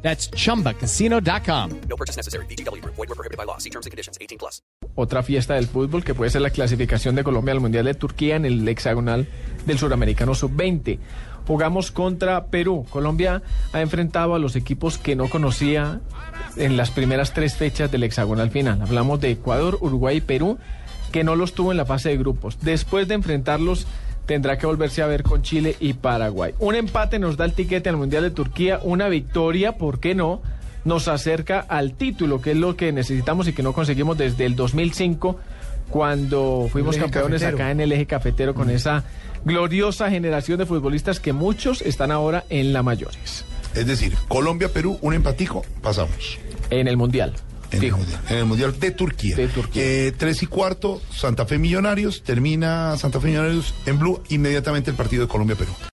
That's chumbacasino.com. No purchase necessary. BGW. Void were prohibited by law. See terms and conditions. 18 plus. otra fiesta del fútbol que puede ser la clasificación de Colombia al Mundial de Turquía en el hexagonal del Suramericano Sub-20. Jugamos contra Perú. Colombia ha enfrentado a los equipos que no conocía en las primeras tres fechas del hexagonal final. Hablamos de Ecuador, Uruguay y Perú, que no los tuvo en la fase de grupos. Después de enfrentarlos, tendrá que volverse a ver con Chile y Paraguay. Un empate nos da el tiquete al Mundial de Turquía, una victoria, ¿por qué no? Nos acerca al título, que es lo que necesitamos y que no conseguimos desde el 2005, cuando fuimos campeones cafetero. acá en el eje cafetero con esa gloriosa generación de futbolistas que muchos están ahora en la mayores, Es decir, Colombia-Perú, un empatico, pasamos. en el Mundial. En el, mundial, en el Mundial de Turquía. De Turquía. Eh, tres y cuarto, Santa Fe Millonarios. Termina Santa Fe Millonarios en Blue. Inmediatamente el partido de Colombia-Perú.